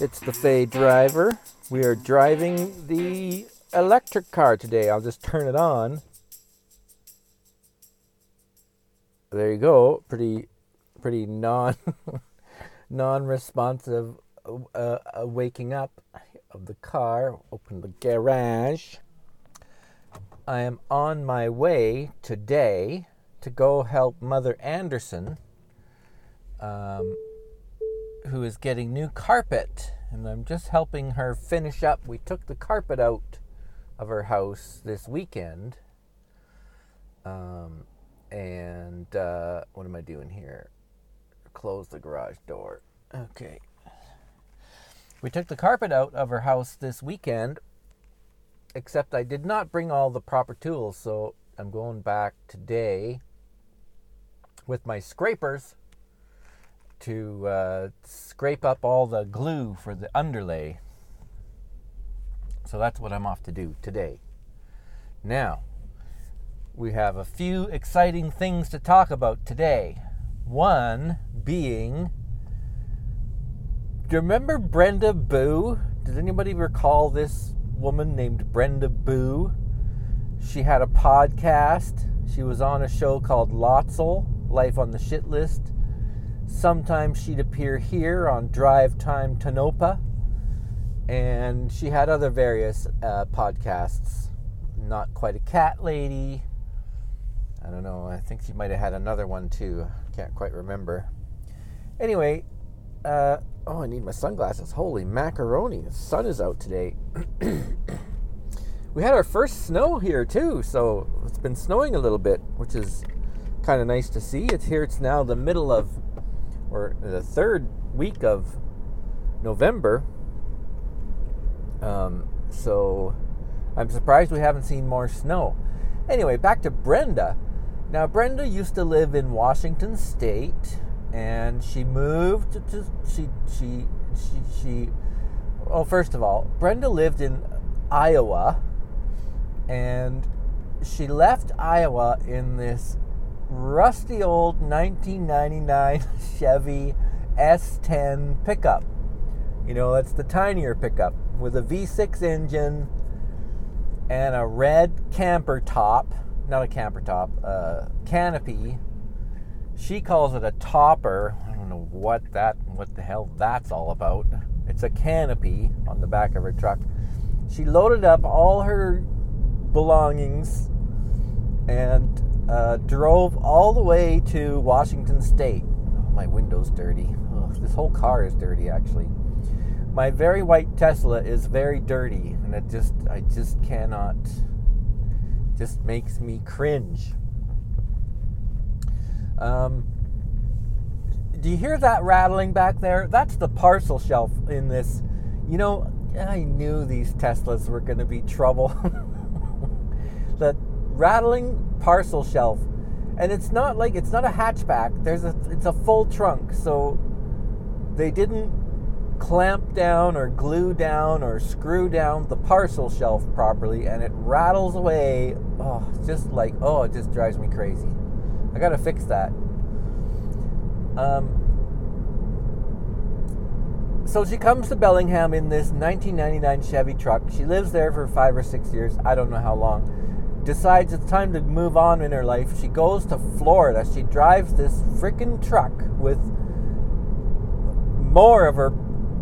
It's the Fay driver. We are driving the electric car today. I'll just turn it on. There you go. Pretty, pretty non, non-responsive uh, uh, waking up of the car. Open the garage. I am on my way today to go help Mother Anderson. Um, who is getting new carpet, and I'm just helping her finish up. We took the carpet out of her house this weekend. Um, and uh, what am I doing here? Close the garage door. Okay. We took the carpet out of her house this weekend, except I did not bring all the proper tools, so I'm going back today with my scrapers to uh, scrape up all the glue for the underlay. So that's what I'm off to do today. Now, we have a few exciting things to talk about today. One being do you remember Brenda Boo? Does anybody recall this woman named Brenda Boo? She had a podcast. She was on a show called Lotzel, Life on the Shit List. Sometimes she'd appear here on Drive Time Tonopah, and she had other various uh, podcasts. Not quite a cat lady. I don't know. I think she might have had another one too. Can't quite remember. Anyway, uh, oh, I need my sunglasses. Holy macaroni! The sun is out today. we had our first snow here too, so it's been snowing a little bit, which is kind of nice to see. It's here. It's now the middle of or the third week of November. Um, so I'm surprised we haven't seen more snow. Anyway, back to Brenda. Now, Brenda used to live in Washington State, and she moved to she she she she. Well, first of all, Brenda lived in Iowa, and she left Iowa in this rusty old 1999 Chevy S10 pickup. You know, that's the tinier pickup with a V6 engine and a red camper top, not a camper top, a canopy. She calls it a topper. I don't know what that, what the hell that's all about. It's a canopy on the back of her truck. She loaded up all her belongings and uh, drove all the way to Washington State. Oh, my window's dirty. Ugh, this whole car is dirty, actually. My very white Tesla is very dirty, and it just, I just cannot, just makes me cringe. Um, do you hear that rattling back there? That's the parcel shelf in this. You know, I knew these Teslas were going to be trouble. that rattling parcel shelf. And it's not like it's not a hatchback. There's a it's a full trunk. So they didn't clamp down or glue down or screw down the parcel shelf properly and it rattles away. Oh, just like oh, it just drives me crazy. I got to fix that. Um so she comes to Bellingham in this 1999 Chevy truck. She lives there for 5 or 6 years. I don't know how long decides it's time to move on in her life. She goes to Florida. She drives this freaking truck with more of her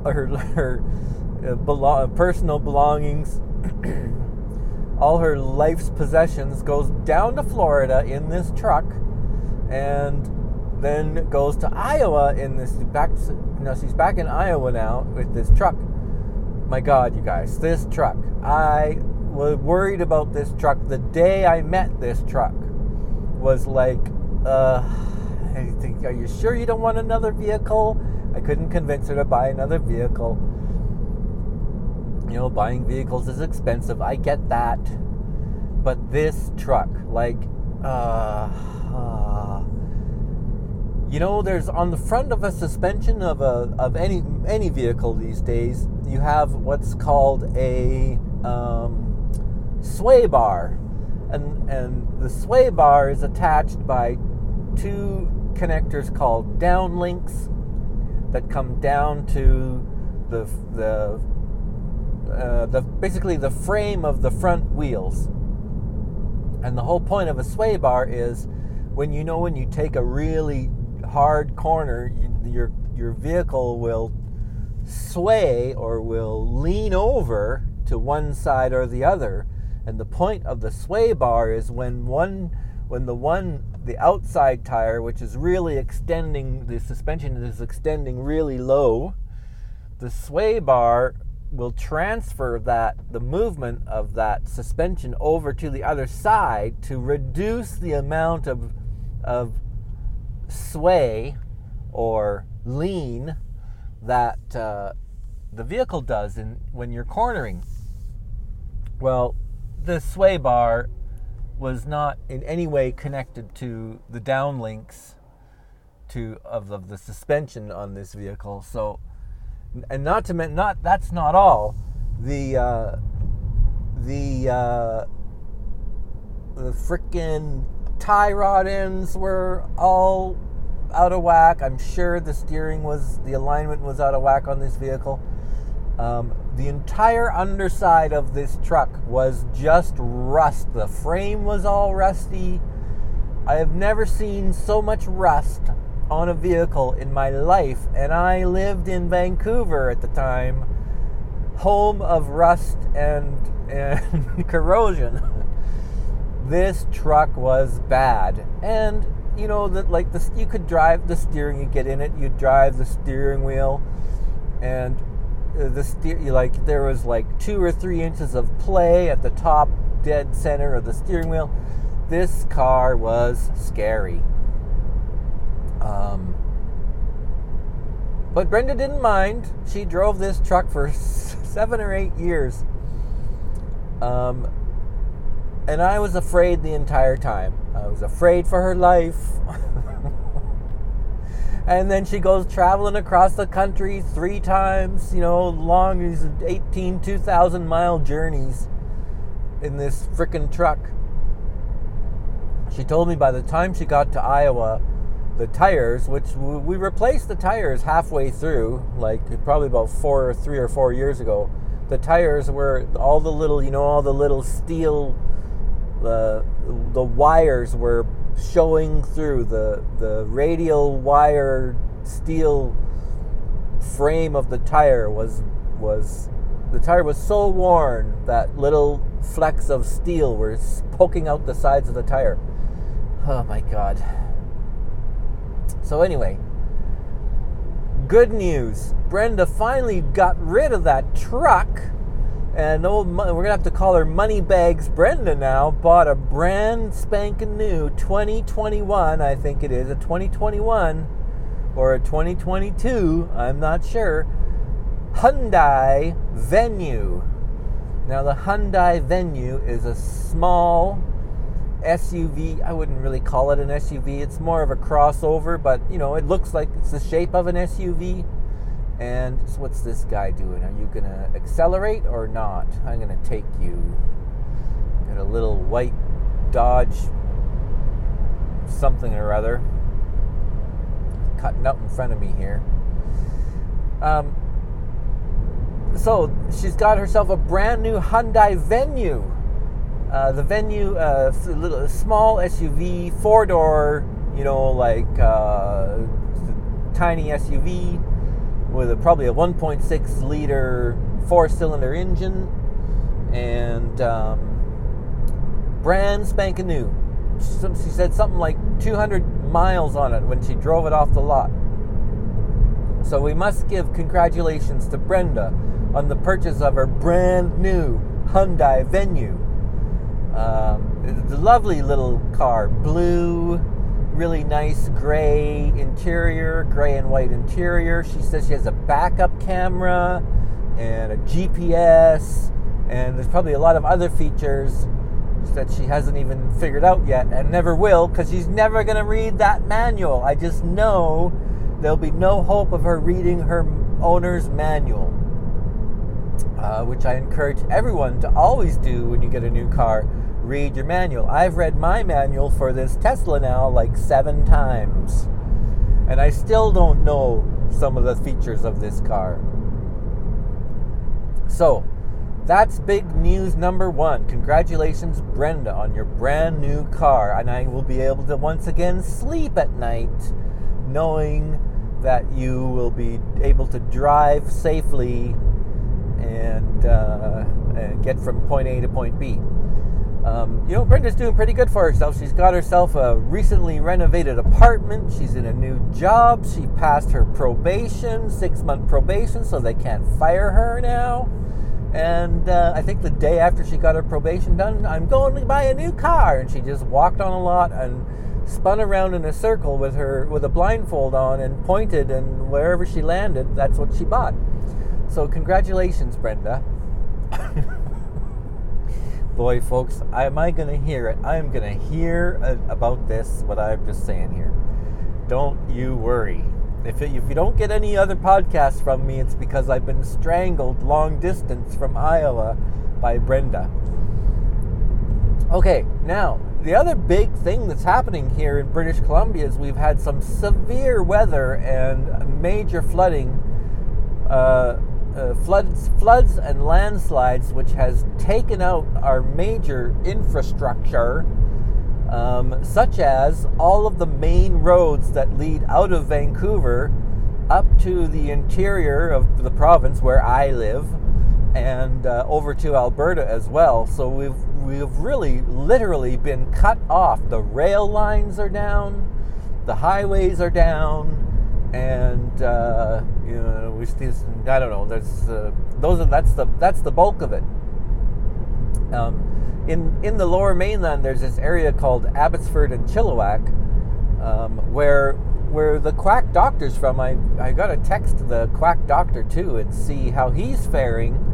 her, her uh, belo- personal belongings, all her life's possessions, goes down to Florida in this truck, and then goes to Iowa in this back. Know, she's back in Iowa now with this truck. My God, you guys, this truck! I was worried about this truck the day I met this truck. Was like, uh, I think, are you sure you don't want another vehicle? I couldn't convince her to buy another vehicle. You know, buying vehicles is expensive. I get that. But this truck, like, uh, uh you know, there's on the front of a suspension of a of any any vehicle these days, you have what's called a um, sway bar. And, and the sway bar is attached by two connectors called downlinks. that come down to the the uh, the basically the frame of the front wheels. And the whole point of a sway bar is when you know when you take a really hard corner, you, your your vehicle will sway or will lean over to one side or the other. And the point of the sway bar is when one when the one the outside tire which is really extending the suspension is extending really low, the sway bar will transfer that the movement of that suspension over to the other side to reduce the amount of of sway or lean that uh, the vehicle does in when you're cornering. Well, the sway bar was not in any way connected to the downlinks to of, of the suspension on this vehicle. So, and not to mention, not that's not all. The uh, the uh, the freaking tie rod ends were all out of whack. I'm sure the steering was, the alignment was out of whack on this vehicle. Um, the entire underside of this truck was just rust. The frame was all rusty. I have never seen so much rust on a vehicle in my life, and I lived in Vancouver at the time, home of rust and, and corrosion. this truck was bad, and you know that like this, you could drive the steering, you get in it, you drive the steering wheel, and the steer like there was like two or three inches of play at the top dead center of the steering wheel. This car was scary. Um, but Brenda didn't mind. She drove this truck for seven or eight years. Um, and I was afraid the entire time. I was afraid for her life. and then she goes traveling across the country three times, you know, long these 18, 2,000 mile journeys in this freaking truck. She told me by the time she got to Iowa, the tires, which we replaced the tires halfway through, like probably about four or three or four years ago. The tires were all the little, you know, all the little steel the the wires were showing through the the radial wire steel frame of the tire was was the tire was so worn that little flecks of steel were poking out the sides of the tire. Oh my god. So anyway, good news. Brenda finally got rid of that truck and old, we're gonna have to call her Moneybags Brenda now. Bought a brand spanking new 2021, I think it is a 2021 or a 2022. I'm not sure. Hyundai Venue. Now the Hyundai Venue is a small SUV. I wouldn't really call it an SUV. It's more of a crossover, but you know, it looks like it's the shape of an SUV and so what's this guy doing? Are you gonna accelerate or not? I'm gonna take you. Got a little white Dodge something or other cutting up in front of me here. Um, so she's got herself a brand new Hyundai Venue. Uh, the Venue, uh, little small SUV, four door, you know, like uh, tiny SUV with a, probably a 1.6 liter four cylinder engine and um, brand spanking new. She said something like 200 miles on it when she drove it off the lot. So we must give congratulations to Brenda on the purchase of her brand new Hyundai Venue. Um, it's a lovely little car, blue, really nice gray interior, gray and white interior. She says she has a backup camera and a GPS, and there's probably a lot of other features that she hasn't even figured out yet and never will because she's never going to read that manual. I just know there'll be no hope of her reading her owner's manual, uh, which I encourage everyone to always do when you get a new car read your manual. I've read my manual for this Tesla now like seven times. And I still don't know some of the features of this car. So, that's big news number one. Congratulations, Brenda, on your brand new car. And I will be able to once again sleep at night knowing that you will be able to drive safely and, uh, and get from point A to point B. Um, you know, Brenda's doing pretty good for herself. She's got herself a recently renovated apartment. She's in a new job. She passed her probation, six month probation, so they can't fire her now. And uh, I think the day after she got her probation done, I'm going to buy a new car. And she just walked on a lot and spun around in a circle with her with a blindfold on and pointed, and wherever she landed, that's what she bought. So congratulations, Brenda. Boy, folks, am I going to hear it? I am going to hear about this, what I'm just saying here. Don't you worry. If, it, if you don't get any other podcasts from me, it's because I've been strangled long distance from Iowa by Brenda. Okay, now, the other big thing that's happening here in British Columbia is we've had some severe weather and major flooding. Uh, uh, floods, floods and landslides, which has taken out our major infrastructure, um, such as all of the main roads that lead out of Vancouver up to the interior of the province where I live, and uh, over to Alberta as well. So we've we've really literally been cut off. The rail lines are down, the highways are down and uh, you know we still I don't know. There's uh, those are that's the that's the bulk of it. Um, in in the Lower Mainland, there's this area called Abbotsford and Chilliwack, um, where where the quack doctor's from. I I got to text the quack doctor too and see how he's faring.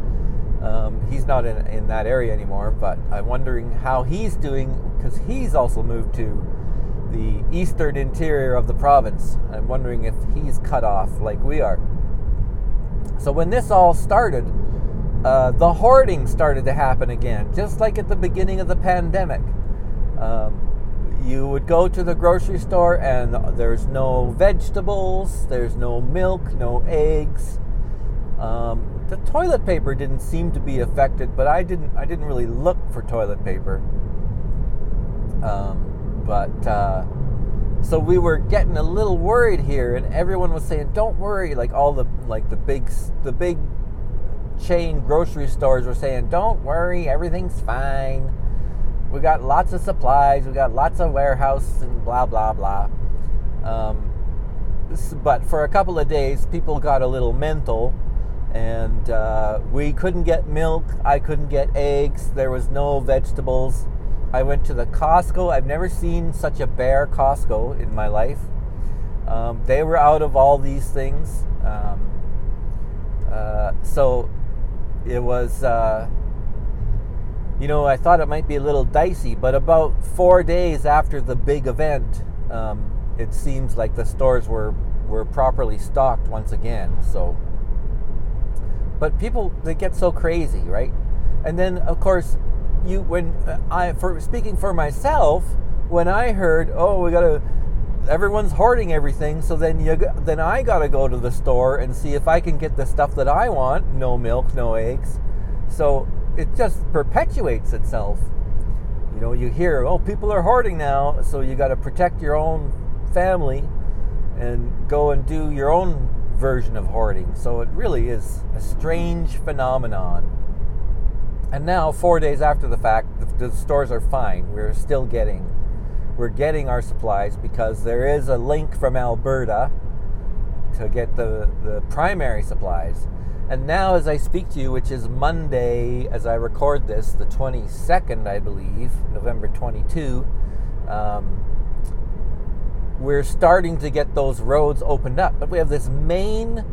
Um, he's not in in that area anymore, but I'm wondering how he's doing because he's also moved to the eastern interior of the province. I'm wondering if he's cut off like we are. So when this all started, uh, the hoarding started to happen again, just like at the beginning of the pandemic. Um, you would go to the grocery store and there's no vegetables, there's no milk, no eggs. Um, the toilet paper didn't seem to be affected, but I didn't. I didn't really look for toilet paper. Um, but uh, so we were getting a little worried here, and everyone was saying, "Don't worry!" Like all the like the big the big chain grocery stores were saying, "Don't worry, everything's fine. We got lots of supplies. We got lots of warehouse and blah blah blah." Um, but for a couple of days, people got a little mental, and uh, we couldn't get milk. I couldn't get eggs. There was no vegetables. I went to the Costco. I've never seen such a bare Costco in my life. Um, they were out of all these things. Um, uh, so it was, uh, you know, I thought it might be a little dicey, but about four days after the big event, um, it seems like the stores were, were properly stocked once again. So, but people, they get so crazy, right? And then, of course, you when uh, I for speaking for myself, when I heard, oh, we gotta, everyone's hoarding everything, so then you then I gotta go to the store and see if I can get the stuff that I want. No milk, no eggs. So it just perpetuates itself. You know, you hear, oh, people are hoarding now, so you got to protect your own family and go and do your own version of hoarding. So it really is a strange phenomenon. And now, four days after the fact, the, the stores are fine. We're still getting, we're getting our supplies because there is a link from Alberta to get the, the primary supplies. And now, as I speak to you, which is Monday, as I record this, the 22nd, I believe, November 22, um, we're starting to get those roads opened up. But we have this main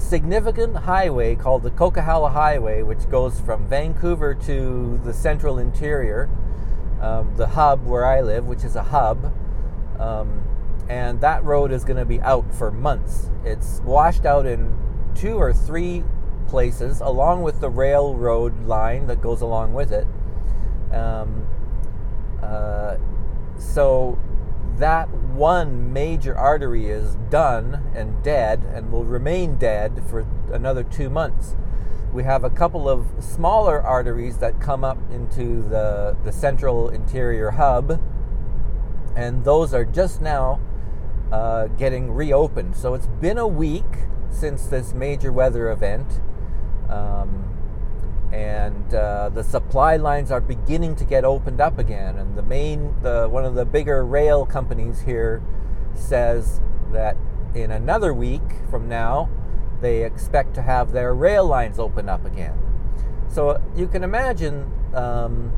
significant highway called the Coquihalla Highway, which goes from Vancouver to the central interior, um, the hub where I live, which is a hub. Um, and that road is going to be out for months. It's washed out in two or three places, along with the railroad line that goes along with it. Um, uh, so that one major artery is done and dead and will remain dead for another two months. We have a couple of smaller arteries that come up into the, the central interior hub, and those are just now uh, getting reopened. So it's been a week since this major weather event. Um, and uh, the supply lines are beginning to get opened up again. And the main, the one of the bigger rail companies here says that in another week from now, they expect to have their rail lines open up again. So you can imagine um,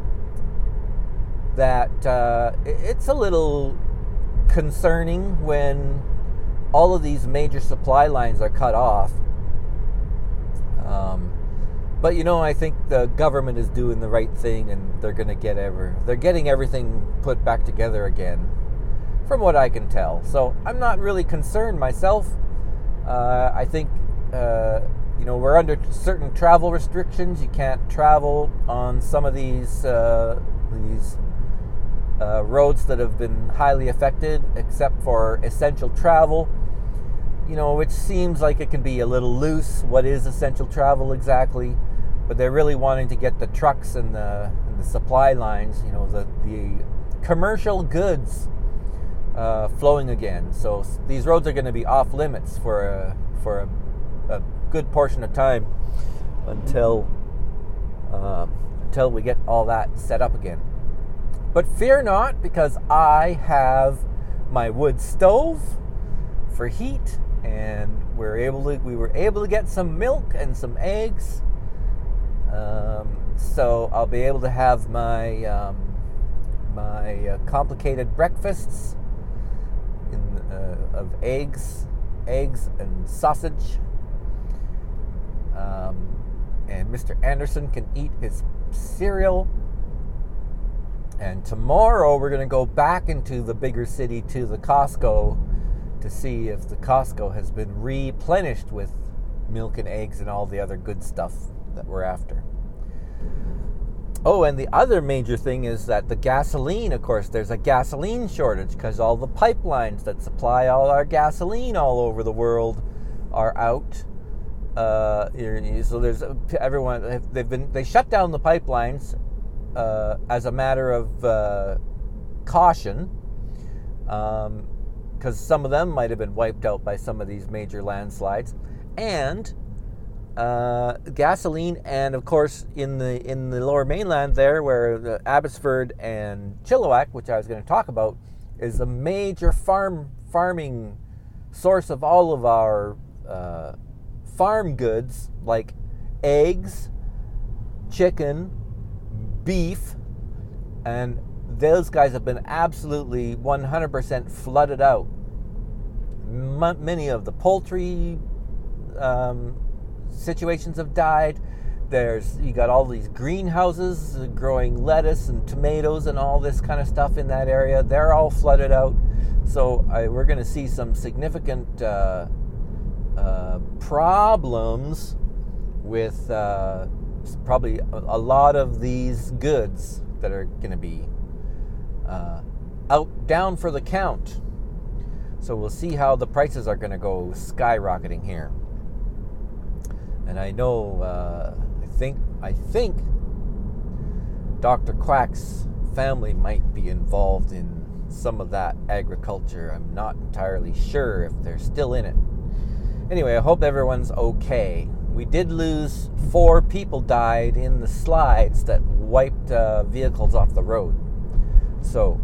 that uh, it's a little concerning when all of these major supply lines are cut off. Um, but you know, I think the government is doing the right thing, and they're going to get ever they're getting everything put back together again, from what I can tell. So I'm not really concerned myself. Uh, I think uh, you know we're under certain travel restrictions. You can't travel on some of these uh, these uh, roads that have been highly affected, except for essential travel you know, which seems like it can be a little loose. What is essential travel exactly? But they're really wanting to get the trucks and the, and the supply lines, you know, the, the commercial goods uh, flowing again. So these roads are going to be off limits for a, for a, a good portion of time until uh, until we get all that set up again. But fear not, because I have my wood stove for heat, and we're able to we were able to get some milk and some eggs um, so I'll be able to have my um, my uh, complicated breakfasts in, uh, of eggs, eggs and sausage. Um, and Mr. Anderson can eat his cereal. And tomorrow we're going to go back into the bigger city to the Costco to see if the Costco has been replenished with milk and eggs and all the other good stuff that we're after. Oh, and the other major thing is that the gasoline, of course, there's a gasoline shortage because all the pipelines that supply all our gasoline all over the world are out. Uh, so there's everyone they've been they shut down the pipelines uh, as a matter of uh, caution because um, some of them might have been wiped out by some of these major landslides, and uh, gasoline, and of course in the in the Lower Mainland there, where the Abbotsford and Chilliwack, which I was going to talk about, is a major farm farming source of all of our uh, farm goods like eggs, chicken, beef, and those guys have been absolutely 100% flooded out. M- many of the poultry um, situations have died. There's you got all these greenhouses growing lettuce and tomatoes and all this kind of stuff in that area. They're all flooded out. So I, we're going to see some significant uh, uh, problems with uh, probably a, lot of these goods that are going to be uh, out down for the count. So we'll see how the prices are going to go skyrocketing here and I know uh, I think I think Dr. Quack's family might be involved in some of that agriculture. I'm not entirely sure if they're still in it. Anyway, I hope everyone's okay. We did lose four people died in the slides that wiped uh, vehicles off the road. So,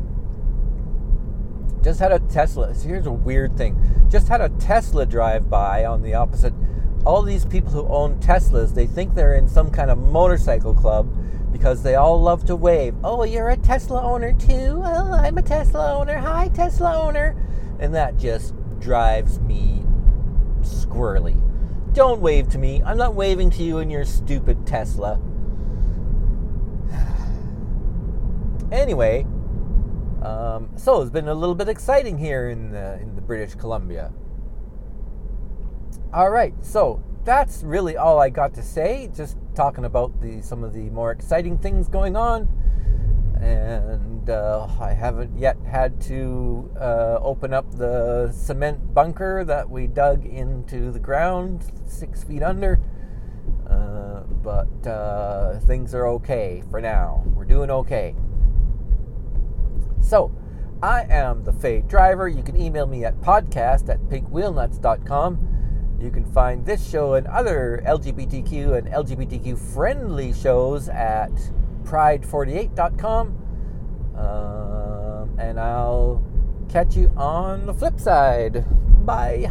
just had a Tesla. Here's a weird thing. Just had a Tesla drive by on the opposite all these people who own Teslas, they think they're in some kind of motorcycle club because they all love to wave. Oh, you're a Tesla owner too? Oh, I'm a Tesla owner. Hi, Tesla owner. And that just drives me squirrely. Don't wave to me. I'm not waving to you in your stupid Tesla. anyway, um, so it's been a little bit exciting here in the, in the British Columbia. All right, so that's really all I got to say. Just talking about the some of the more exciting things going on, and uh, I haven't yet had to uh, open up the cement bunker that we dug into the ground six feet under. Uh, but uh, things are okay for now. We're doing okay. So, I am the Fade Driver. You can email me at podcast at pinkwheelnuts.com. You can find this show and other LGBTQ and LGBTQ friendly shows at pride48.com. Um, and I'll catch you on the flip side. Bye.